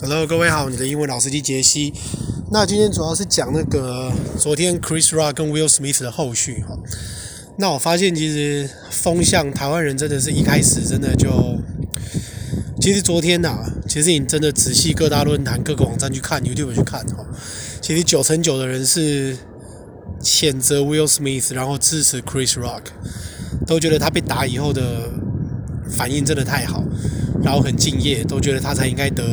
Hello，各位好，你的英文老司机杰西。那今天主要是讲那个昨天 Chris Rock 跟 Will Smith 的后续哈。那我发现其实风向台湾人真的是一开始真的就，其实昨天呐、啊，其实你真的仔细各大论坛、各个网站去看，YouTube 去看哈，其实九成九的人是谴责 Will Smith，然后支持 Chris Rock，都觉得他被打以后的反应真的太好。然后很敬业，都觉得他才应该得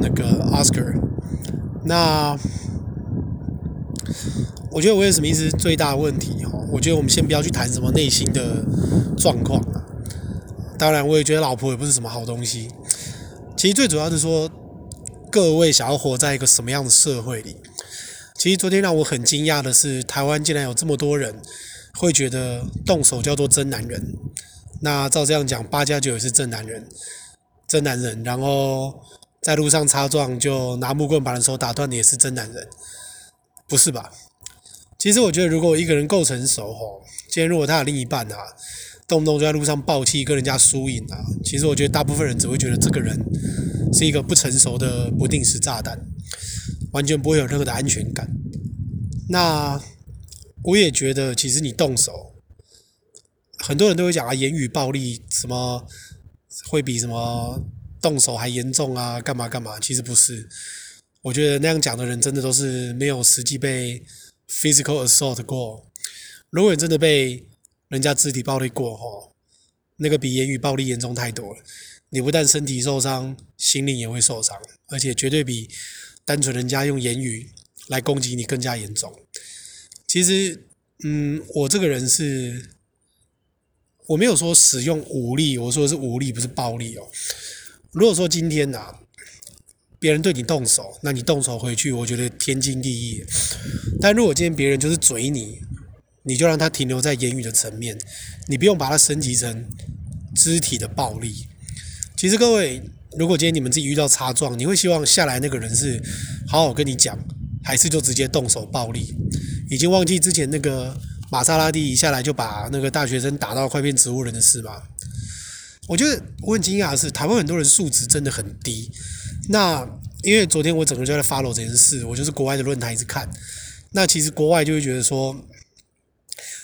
那个 Oscar。那我觉得威尔史密斯最大的问题哦，我觉得我们先不要去谈什么内心的状况。当然，我也觉得老婆也不是什么好东西。其实最主要是说，各位想要活在一个什么样的社会里？其实昨天让我很惊讶的是，台湾竟然有这么多人会觉得动手叫做真男人。那照这样讲，八加九也是真男人。真男人，然后在路上擦撞就拿木棍把人手打断的也是真男人，不是吧？其实我觉得，如果一个人够成熟吼，今天如果他有另一半啊，动不动就在路上爆气跟人家输赢啊，其实我觉得大部分人只会觉得这个人是一个不成熟的不定时炸弹，完全不会有任何的安全感。那我也觉得，其实你动手，很多人都会讲啊，言语暴力什么。会比什么动手还严重啊？干嘛干嘛？其实不是，我觉得那样讲的人真的都是没有实际被 physical assault 过。如果你真的被人家肢体暴力过，吼，那个比言语暴力严重太多了。你不但身体受伤，心灵也会受伤，而且绝对比单纯人家用言语来攻击你更加严重。其实，嗯，我这个人是。我没有说使用武力，我说的是武力，不是暴力哦。如果说今天呐、啊，别人对你动手，那你动手回去，我觉得天经地义。但如果今天别人就是嘴你，你就让他停留在言语的层面，你不用把它升级成肢体的暴力。其实各位，如果今天你们自己遇到擦撞，你会希望下来那个人是好好跟你讲，还是就直接动手暴力？已经忘记之前那个。玛莎拉蒂一下来就把那个大学生打到快变植物人的事吗？我觉得我很惊讶的是，台湾很多人素质真的很低。那因为昨天我整个就在 follow 这件事，我就是国外的论坛一直看。那其实国外就会觉得说，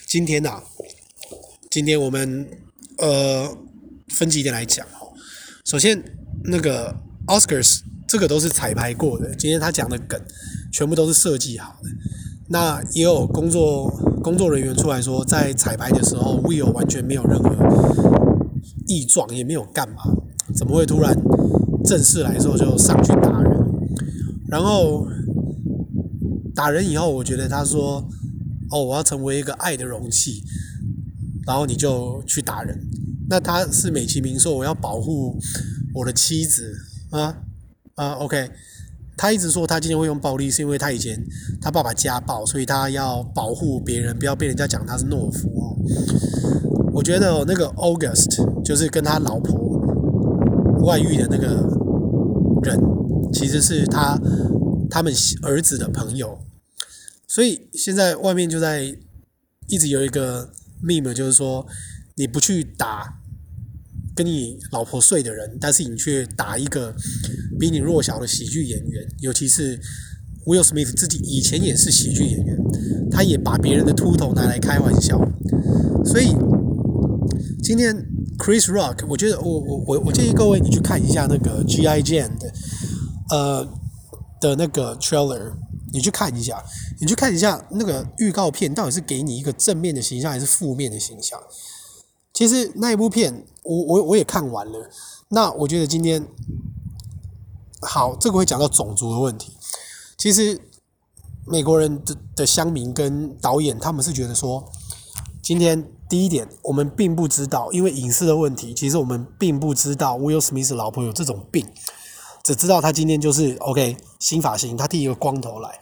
今天呐、啊，今天我们呃分几点来讲哦。首先，那个 Oscars 这个都是彩排过的，今天他讲的梗全部都是设计好的。那也有工作工作人员出来说，在彩排的时候，Will 完全没有任何异状，也没有干嘛，怎么会突然正式来的时候就上去打人？然后打人以后，我觉得他说：“哦，我要成为一个爱的容器。”然后你就去打人，那他是美其名说我要保护我的妻子啊啊，OK。他一直说他今天会用暴力，是因为他以前他爸爸家暴，所以他要保护别人，不要被人家讲他是懦夫哦。我觉得那个 August 就是跟他老婆外遇的那个人，其实是他他们儿子的朋友，所以现在外面就在一直有一个 meme，就是说你不去打。跟你老婆睡的人，但是你却打一个比你弱小的喜剧演员，尤其是 Will Smith 自己以前也是喜剧演员，他也把别人的秃头拿来开玩笑。所以今天 Chris Rock，我觉得我我我我建议各位你去看一下那个 G.I. Jane 的呃的那个 trailer，你去看一下，你去看一下那个预告片到底是给你一个正面的形象还是负面的形象。其实那一部片，我我我也看完了。那我觉得今天好，这个会讲到种族的问题。其实美国人的的乡民跟导演他们是觉得说，今天第一点，我们并不知道，因为隐私的问题，其实我们并不知道 Will Smith 老婆有这种病，只知道他今天就是 OK 新发型，他剃一个光头来，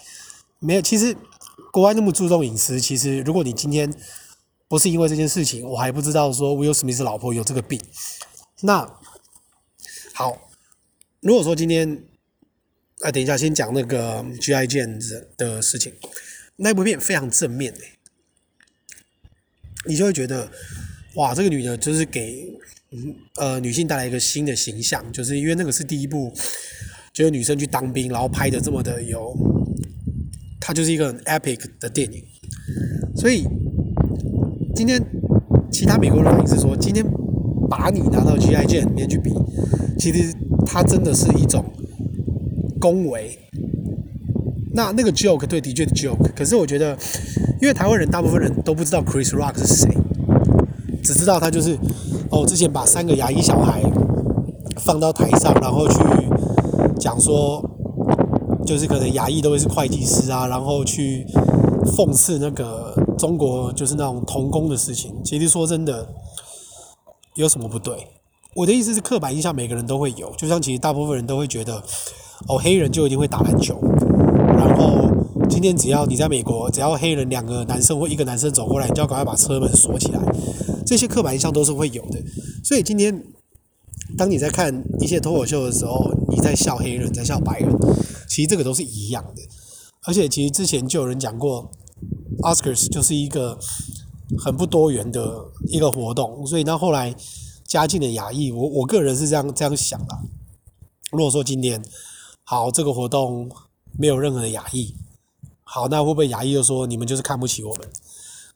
没有。其实国外那么注重隐私，其实如果你今天。不是因为这件事情，我还不知道说 Will Smith 老婆有这个病。那好，如果说今天，啊，等一下先讲那个 G.I. Jane 的事情，那部片非常正面诶，你就会觉得，哇，这个女的就是给嗯呃女性带来一个新的形象，就是因为那个是第一部就是女生去当兵，然后拍的这么的有，它就是一个很 epic 的电影。所以今天其他美国人反应是说，今天把你拿到 gia 里面去比，其实它真的是一种恭维。那那个 joke 对，的确 joke，可是我觉得，因为台湾人大部分人都不知道 Chris Rock 是谁，只知道他就是哦，之前把三个牙医小孩放到台上，然后去讲说，就是可能牙医都会是会计师啊，然后去讽刺那个中国就是那种童工的事情。其实说真的，有什么不对？我的意思是，刻板印象每个人都会有，就像其实大部分人都会觉得，哦，黑人就一定会打篮球。然后今天只要你在美国，只要黑人两个男生或一个男生走过来，你就要赶快把车门锁起来。这些刻板印象都是会有的。所以今天当你在看一些脱口秀的时候，你在笑黑人，在笑白人，其实这个都是一样的。而且其实之前就有人讲过，Oscars 就是一个很不多元的一个活动。所以到后来加进了亚裔，我我个人是这样这样想的。如果说今天好这个活动。没有任何的亚裔，好，那会不会亚裔就说你们就是看不起我们？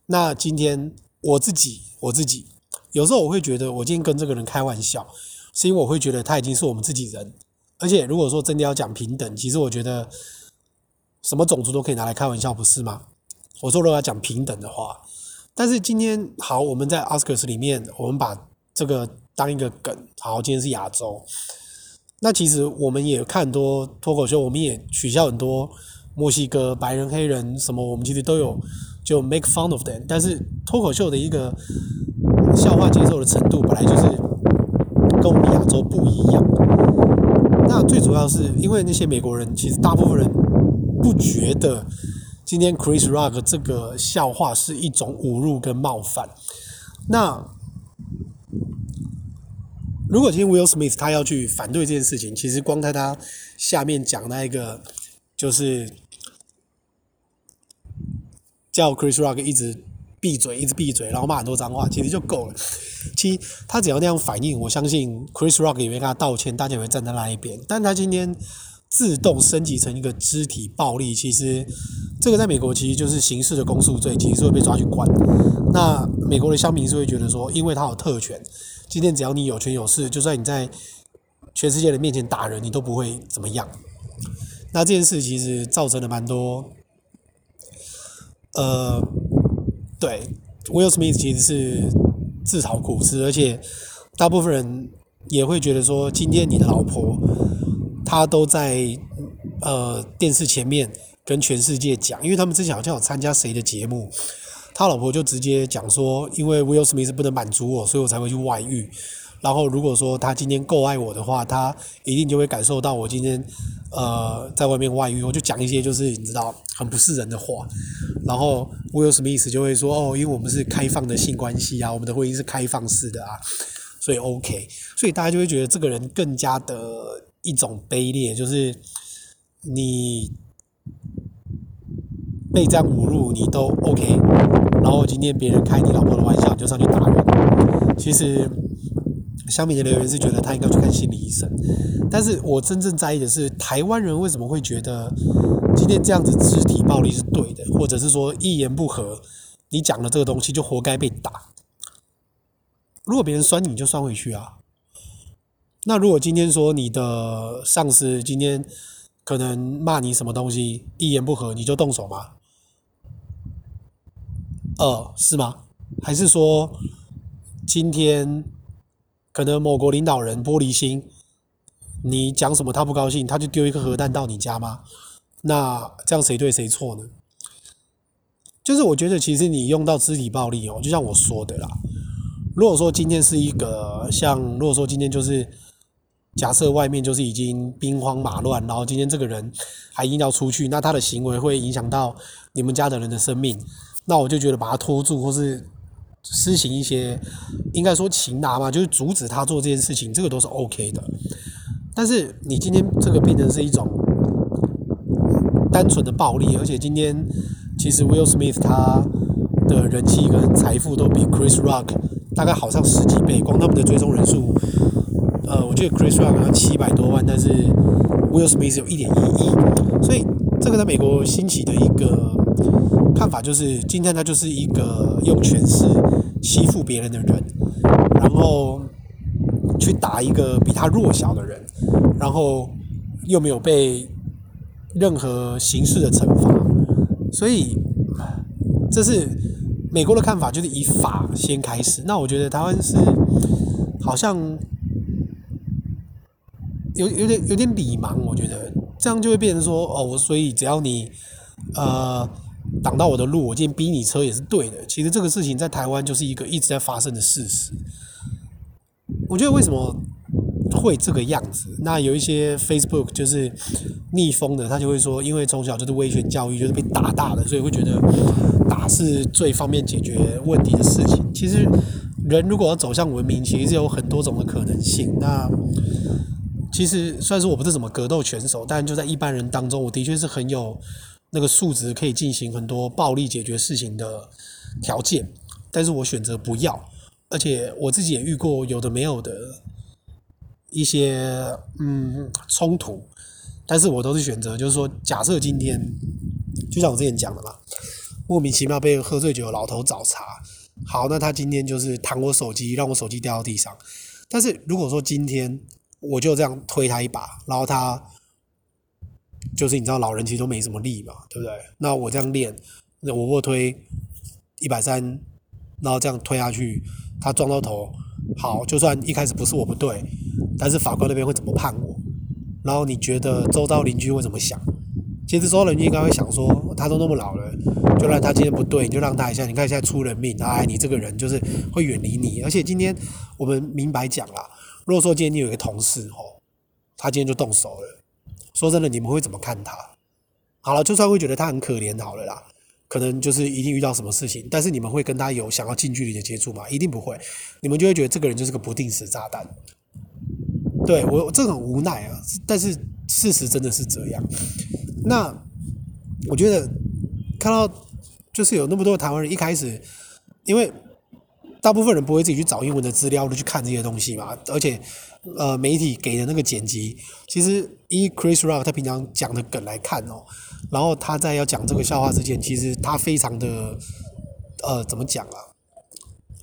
那今天我自己，我自己有时候我会觉得，我今天跟这个人开玩笑，是因为我会觉得他已经是我们自己人。而且如果说真的要讲平等，其实我觉得什么种族都可以拿来开玩笑，不是吗？我说如果要讲平等的话，但是今天好，我们在 Oscars 里面，我们把这个当一个梗，好，今天是亚洲。那其实我们也看很多脱口秀，我们也取笑很多墨西哥白人、黑人什么，我们其实都有就 make fun of them。但是脱口秀的一个笑话接受的程度，本来就是跟我们亚洲不一样。那最主要是因为那些美国人，其实大部分人不觉得今天 Chris Rock 这个笑话是一种侮辱跟冒犯。那如果今天 Will Smith 他要去反对这件事情，其实光在他下面讲那一个，就是叫 Chris Rock 一直闭嘴，一直闭嘴，然后骂很多脏话，其实就够了。其实他只要那样反应，我相信 Chris Rock 也会跟他道歉，大家也会站在那一边。但他今天自动升级成一个肢体暴力，其实这个在美国其实就是刑事的公诉罪，其实是会被抓去关。那美国的乡民是会觉得说，因为他有特权。今天只要你有权有势，就算你在全世界的面前打人，你都不会怎么样。那这件事其实造成了蛮多，呃，对，Will Smith 其实是自讨苦吃，而且大部分人也会觉得说，今天你的老婆他都在呃电视前面跟全世界讲，因为他们之前好像有参加谁的节目。他老婆就直接讲说，因为 Will Smith 不能满足我，所以我才会去外遇。然后如果说他今天够爱我的话，他一定就会感受到我今天呃在外面外遇。我就讲一些就是你知道很不是人的话。然后 Will Smith 就会说哦，因为我们是开放的性关系啊，我们的婚姻是开放式的啊，所以 OK。所以大家就会觉得这个人更加的一种卑劣，就是你。被这样侮辱，你都 OK，然后今天别人开你老婆的玩笑，你就上去打人。其实，乡民的留言是觉得他应该去看心理医生，但是我真正在意的是台湾人为什么会觉得今天这样子肢体暴力是对的，或者是说一言不合，你讲了这个东西就活该被打。如果别人酸，你就酸回去啊。那如果今天说你的上司今天可能骂你什么东西，一言不合你就动手吗？呃，是吗？还是说今天可能某国领导人玻璃心，你讲什么他不高兴，他就丢一颗核弹到你家吗？那这样谁对谁错呢？就是我觉得其实你用到肢体暴力哦，就像我说的啦。如果说今天是一个像，如果说今天就是假设外面就是已经兵荒马乱，然后今天这个人还硬要出去，那他的行为会影响到你们家的人的生命。那我就觉得把他拖住，或是施行一些，应该说擒拿嘛，就是阻止他做这件事情，这个都是 OK 的。但是你今天这个变成是一种单纯的暴力，而且今天其实 Will Smith 他的人气跟财富都比 Chris Rock 大概好上十几倍，光他们的追踪人数，呃，我记得 Chris Rock 好像七百多万，但是 Will Smith 有一点意义。所以这个在美国兴起的一个看法就是，今天他就是一个用权势欺负别人的人，然后去打一个比他弱小的人，然后又没有被任何形式的惩罚，所以这是美国的看法，就是以法先开始。那我觉得台湾是好像有有点有点礼盲，我觉得这样就会变成说哦，我所以只要你呃挡到我的路，我今天逼你车也是对的。其实这个事情在台湾就是一个一直在发生的事实。我觉得为什么？会这个样子，那有一些 Facebook 就是逆风的，他就会说，因为从小就是威权教育，就是被打大的，所以会觉得打是最方便解决问题的事情。其实人如果要走向文明，其实是有很多种的可能性。那其实虽然说我不是什么格斗选手，但就在一般人当中，我的确是很有那个素质，可以进行很多暴力解决事情的条件，但是我选择不要，而且我自己也遇过有的没有的。一些嗯冲突，但是我都是选择，就是说，假设今天，就像我之前讲的嘛，莫名其妙被喝醉酒的老头找茬，好，那他今天就是弹我手机，让我手机掉到地上。但是如果说今天我就这样推他一把，然后他就是你知道老人其实都没什么力嘛，对不对？那我这样练，我卧推一百三，然后这样推下去，他撞到头。好，就算一开始不是我不对，但是法官那边会怎么判我？然后你觉得周遭邻居会怎么想？其实周遭邻居应该会想说，他都那么老了，就让他今天不对，你就让他一下。你看现在出人命，哎，你这个人就是会远离你。而且今天我们明白讲了，如果说今天你有一个同事哦，他今天就动手了，说真的，你们会怎么看他？好了，就算会觉得他很可怜，好了啦。可能就是一定遇到什么事情，但是你们会跟他有想要近距离的接触吗？一定不会，你们就会觉得这个人就是个不定时炸弹。对，我这很无奈啊，但是事实真的是这样。那我觉得看到就是有那么多台湾人一开始，因为大部分人不会自己去找英文的资料去看这些东西嘛，而且呃媒体给的那个剪辑，其实以 Chris Rock 他平常讲的梗来看哦。然后他在要讲这个笑话之前，其实他非常的，呃，怎么讲啊？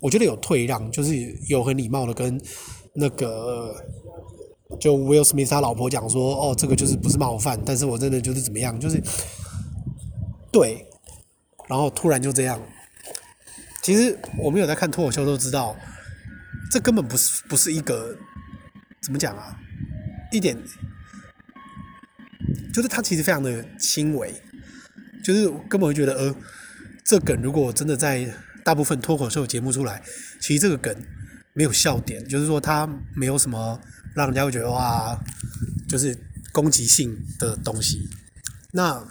我觉得有退让，就是有很礼貌的跟那个就 Will Smith 他老婆讲说，哦，这个就是不是冒犯，但是我真的就是怎么样，就是对。然后突然就这样，其实我们有在看脱口秀都知道，这根本不是不是一个怎么讲啊，一点。就是他其实非常的轻微，就是根本会觉得，呃，这梗如果真的在大部分脱口秀节目出来，其实这个梗没有笑点，就是说他没有什么让人家会觉得哇，就是攻击性的东西。那，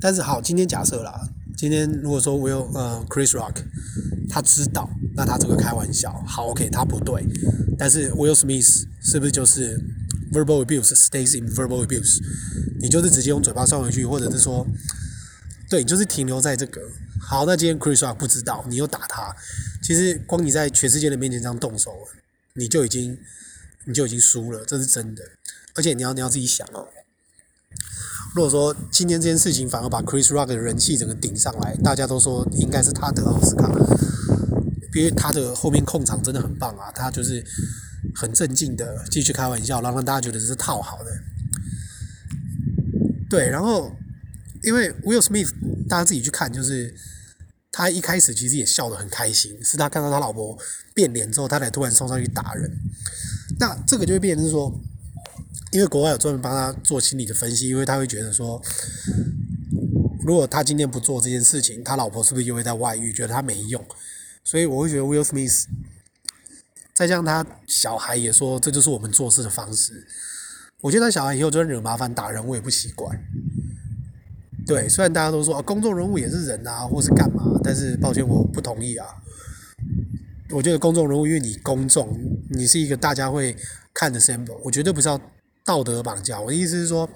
但是好，今天假设啦，今天如果说我有呃 Chris Rock，他知道，那他这个开玩笑，好，OK，他不对，但是 Will Smith 是不是就是？Verbal abuse stays in verbal abuse，你就是直接用嘴巴算回去，或者是说，对，就是停留在这个。好，那今天 Chris Rock 不知道，你又打他，其实光你在全世界的面前这样动手，你就已经，你就已经输了，这是真的。而且你要你要自己想哦，如果说今天这件事情反而把 Chris Rock 的人气整个顶上来，大家都说应该是他得奥斯卡，因为他的后面控场真的很棒啊，他就是。很镇静的继续开玩笑，然后让大家觉得这是套好的。对，然后因为 Will Smith，大家自己去看，就是他一开始其实也笑得很开心，是他看到他老婆变脸之后，他才突然冲上去打人。那这个就会变成说，因为国外有专门帮他做心理的分析，因为他会觉得说，如果他今天不做这件事情，他老婆是不是又会在外遇，觉得他没用？所以我会觉得 Will Smith。再加上他小孩也说，这就是我们做事的方式。我觉得他小孩以后就算惹麻烦打人，我也不习惯。对，虽然大家都说啊，公众人物也是人啊，或是干嘛，但是抱歉，我不同意啊。我觉得公众人物，因为你公众，你是一个大家会看的 symbol，我绝对不是要道德绑架。我的意思是说，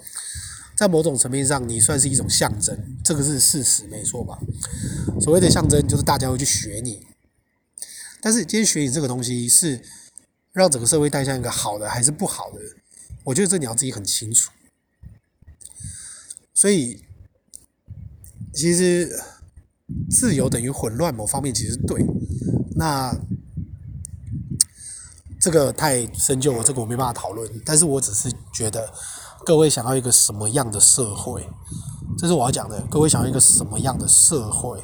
在某种层面上，你算是一种象征，这个是事实，没错吧？所谓的象征，就是大家会去学你。但是今天学你这个东西是让整个社会带向一个好的还是不好的？我觉得这你要自己很清楚。所以，其实自由等于混乱，某方面其实对。那这个太深究了，这个我没办法讨论。但是我只是觉得，各位想要一个什么样的社会？这是我要讲的。各位想要一个什么样的社会？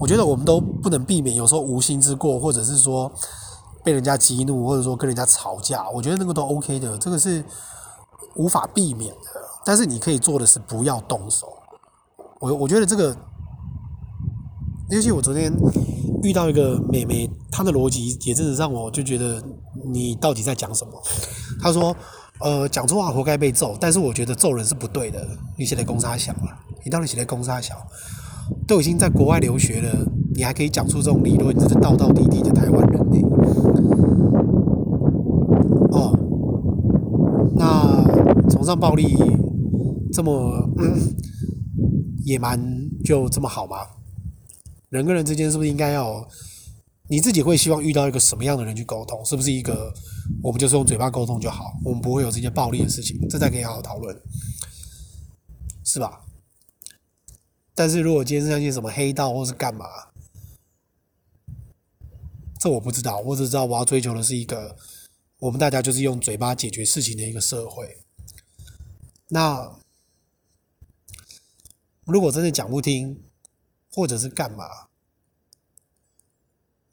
我觉得我们都不能避免，有时候无心之过，或者是说被人家激怒，或者说跟人家吵架，我觉得那个都 OK 的，这个是无法避免的。但是你可以做的是不要动手。我我觉得这个，尤其我昨天遇到一个妹妹，她的逻辑也真的让我就觉得你到底在讲什么？她说。呃，讲错话活该被揍，但是我觉得揍人是不对的。你写的公差小啊，你到底写的公差小？都已经在国外留学了，你还可以讲出这种理论，你这是道道地地的台湾人呢。哦，那崇尚暴力这么、野蛮就这么好吗？人跟人之间是不是应该要？你自己会希望遇到一个什么样的人去沟通？是不是一个我们就是用嘴巴沟通就好，我们不会有这些暴力的事情，这才可以好好讨论，是吧？但是如果今天是那些什么黑道或是干嘛，这我不知道，我只知道我要追求的是一个我们大家就是用嘴巴解决事情的一个社会。那如果真的讲不听，或者是干嘛？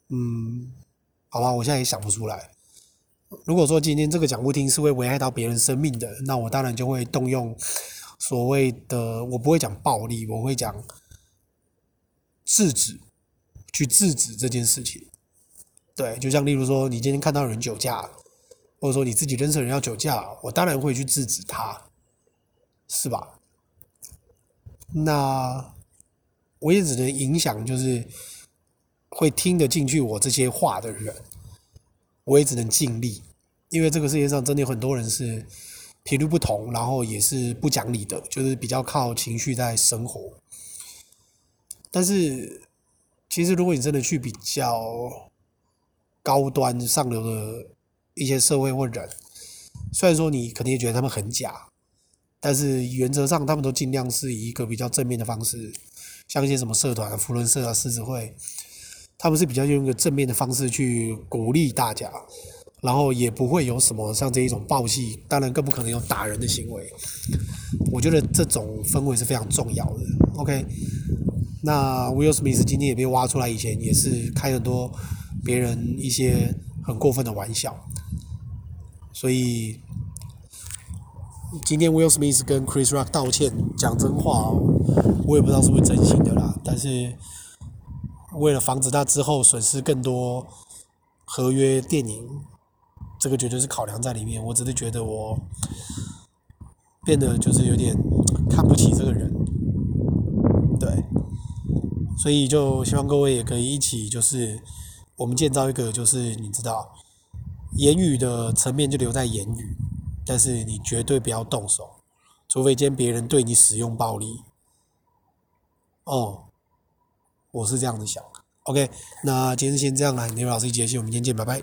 嗯，好吧，我现在也想不出来。如果说今天这个讲不听是会危害到别人生命的，那我当然就会动用所谓的，我不会讲暴力，我会讲制止，去制止这件事情。对，就像例如说，你今天看到人酒驾，或者说你自己认识人要酒驾，我当然会去制止他，是吧？那我也只能影响，就是。会听得进去我这些话的人，我也只能尽力，因为这个世界上真的有很多人是频率不同，然后也是不讲理的，就是比较靠情绪在生活。但是，其实如果你真的去比较高端上流的一些社会或人，虽然说你肯定也觉得他们很假，但是原则上他们都尽量是以一个比较正面的方式，像一些什么社团、福伦社啊、狮子会。他们是比较用一个正面的方式去鼓励大家，然后也不会有什么像这一种暴戏，当然更不可能有打人的行为。我觉得这种氛围是非常重要的。OK，那 Will Smith 今天也被挖出来，以前也是开很多别人一些很过分的玩笑，所以今天 Will Smith 跟 Chris Rock 道歉，讲真话，哦我也不知道是不是真心的啦，但是。为了防止他之后损失更多合约电影，这个绝对是考量在里面。我只是觉得我变得就是有点看不起这个人，对，所以就希望各位也可以一起，就是我们建造一个，就是你知道，言语的层面就留在言语，但是你绝对不要动手，除非今天别人对你使用暴力，哦。我是这样子想，OK，那今天先这样了。刘老师一节气，我们明天见，拜拜。